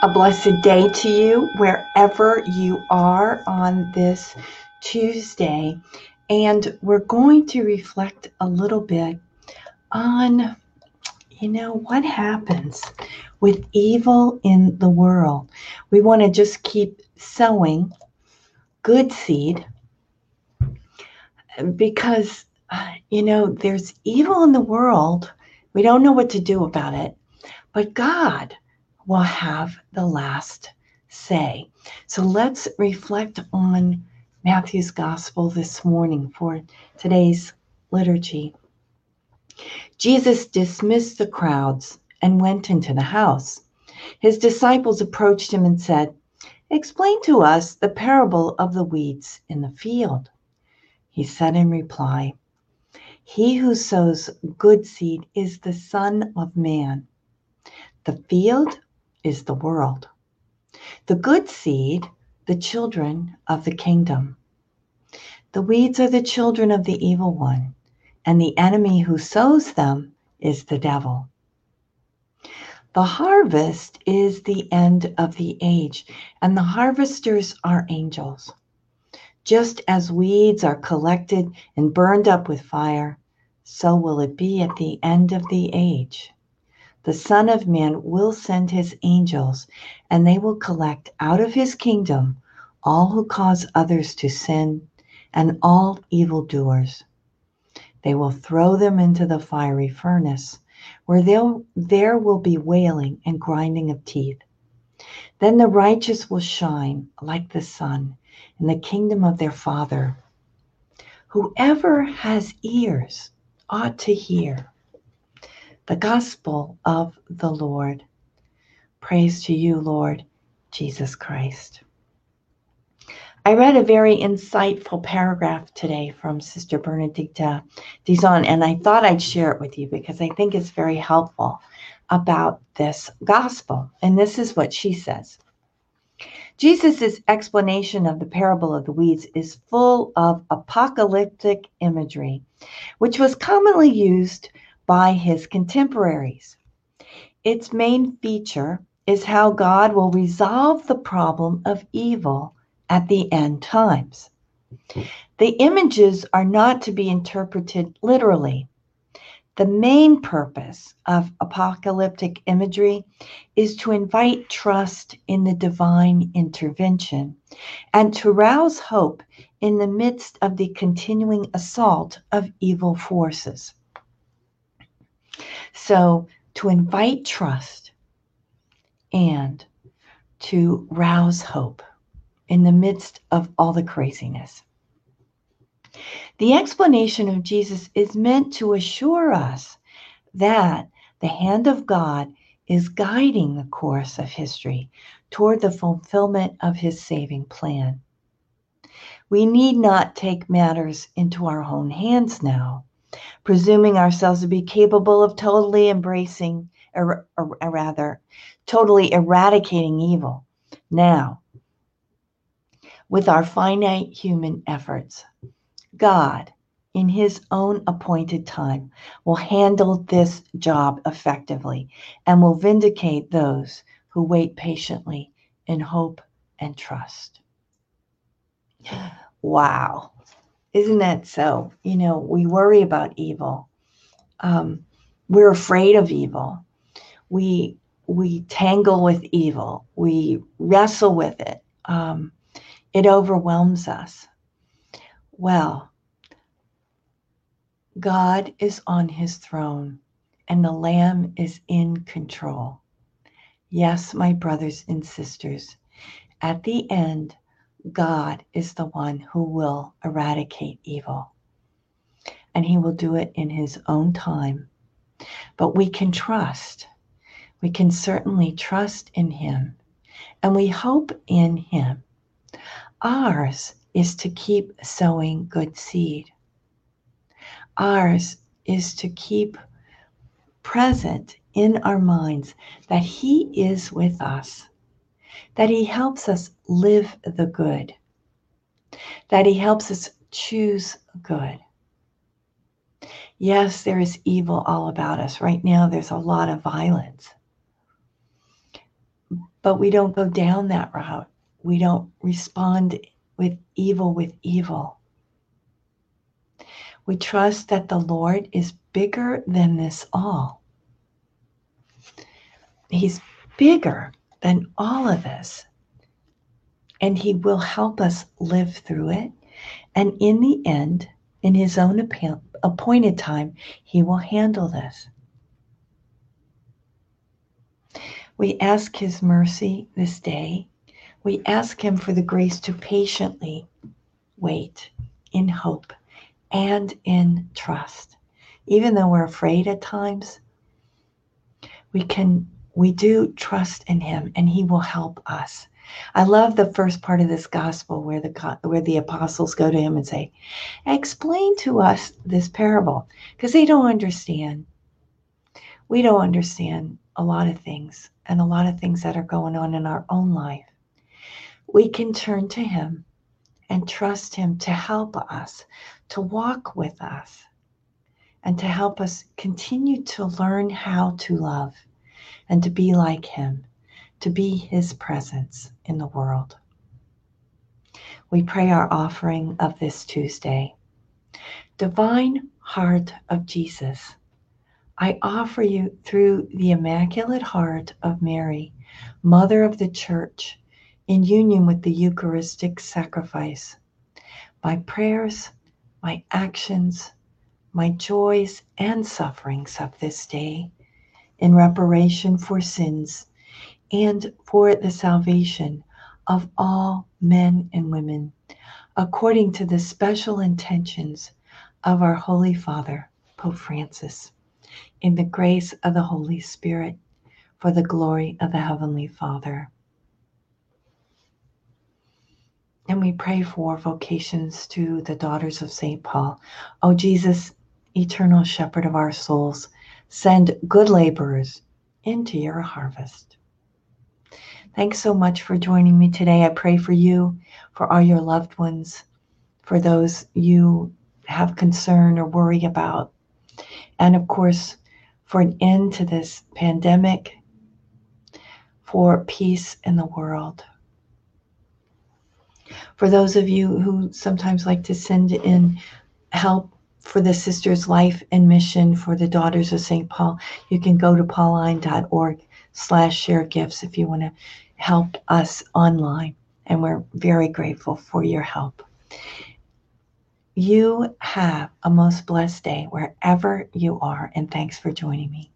A blessed day to you wherever you are on this Tuesday. And we're going to reflect a little bit on, you know, what happens with evil in the world. We want to just keep sowing good seed because, you know, there's evil in the world. We don't know what to do about it, but God will have the last say. So let's reflect on Matthew's gospel this morning for today's liturgy. Jesus dismissed the crowds and went into the house. His disciples approached him and said, Explain to us the parable of the weeds in the field. He said in reply, He who sows good seed is the Son of Man. The field is the world. The good seed, the children of the kingdom. The weeds are the children of the evil one, and the enemy who sows them is the devil. The harvest is the end of the age, and the harvesters are angels. Just as weeds are collected and burned up with fire, so will it be at the end of the age the Son of Man will send his angels, and they will collect out of his kingdom all who cause others to sin and all evildoers. They will throw them into the fiery furnace, where there will be wailing and grinding of teeth. Then the righteous will shine like the sun in the kingdom of their Father. Whoever has ears ought to hear the gospel of the Lord. Praise to you, Lord Jesus Christ. I read a very insightful paragraph today from Sister Bernadita Dizon, and I thought I'd share it with you because I think it's very helpful about this gospel. And this is what she says Jesus' explanation of the parable of the weeds is full of apocalyptic imagery, which was commonly used by his contemporaries. Its main feature is how God will resolve the problem of evil at the end times. The images are not to be interpreted literally. The main purpose of apocalyptic imagery is to invite trust in the divine intervention and to rouse hope in the midst of the continuing assault of evil forces. So, to invite trust and to rouse hope in the midst of all the craziness. The explanation of Jesus is meant to assure us that the hand of God is guiding the course of history toward the fulfillment of his saving plan. We need not take matters into our own hands now, presuming ourselves to be capable of totally embracing, or, or, or rather, totally eradicating evil. Now, with our finite human efforts, God, in His own appointed time, will handle this job effectively and will vindicate those who wait patiently in hope and trust. Wow. Isn't that so? You know, we worry about evil. Um, we're afraid of evil. We we tangle with evil. We wrestle with it. Um, it overwhelms us. Well, God is on his throne and the Lamb is in control. Yes, my brothers and sisters, at the end, God is the one who will eradicate evil. And he will do it in his own time. But we can trust. We can certainly trust in him. And we hope in him. Ours is to keep sowing good seed. Ours is to keep present in our minds that he is with us that He helps us live the good, that He helps us choose good. Yes, there is evil all about us. Right now, there's a lot of violence. But we don't go down that route. We don't respond with evil with evil. We trust that the Lord is bigger than this all. He's bigger than all of this. And He will help us live through it. And in the end, in His own appointed time, He will handle this. We ask His mercy this day. We ask Him for the grace to patiently wait in hope and in trust. Even though we're afraid at times, we can we do trust in him and he will help us. I love the first part of this gospel where the where the apostles go to him and say, "Explain to us this parable," because they don't understand. We don't understand a lot of things and a lot of things that are going on in our own life. We can turn to him and trust him to help us, to walk with us, and to help us continue to learn how to love and to be like Him, to be His presence in the world. We pray our offering of this Tuesday. Divine Heart of Jesus, I offer you through the Immaculate Heart of Mary, Mother of the Church, in union with the Eucharistic sacrifice, my prayers, my actions, my joys and sufferings of this day in reparation for sins and for the salvation of all men and women, according to the special intentions of our Holy Father, Pope Francis, in the grace of the Holy Spirit, for the glory of the Heavenly Father. And we pray for vocations to the daughters of St. Paul. O oh, Jesus, eternal shepherd of our souls, Send good laborers into your harvest. Thanks so much for joining me today. I pray for you, for all your loved ones, for those you have concern or worry about, and of course, for an end to this pandemic, for peace in the world. For those of you who sometimes like to send in help for the Sisters Life and Mission for the Daughters of St. Paul, you can go to pauline.org slash share gifts if you want to help us online. And we're very grateful for your help. You have a most blessed day wherever you are, and thanks for joining me.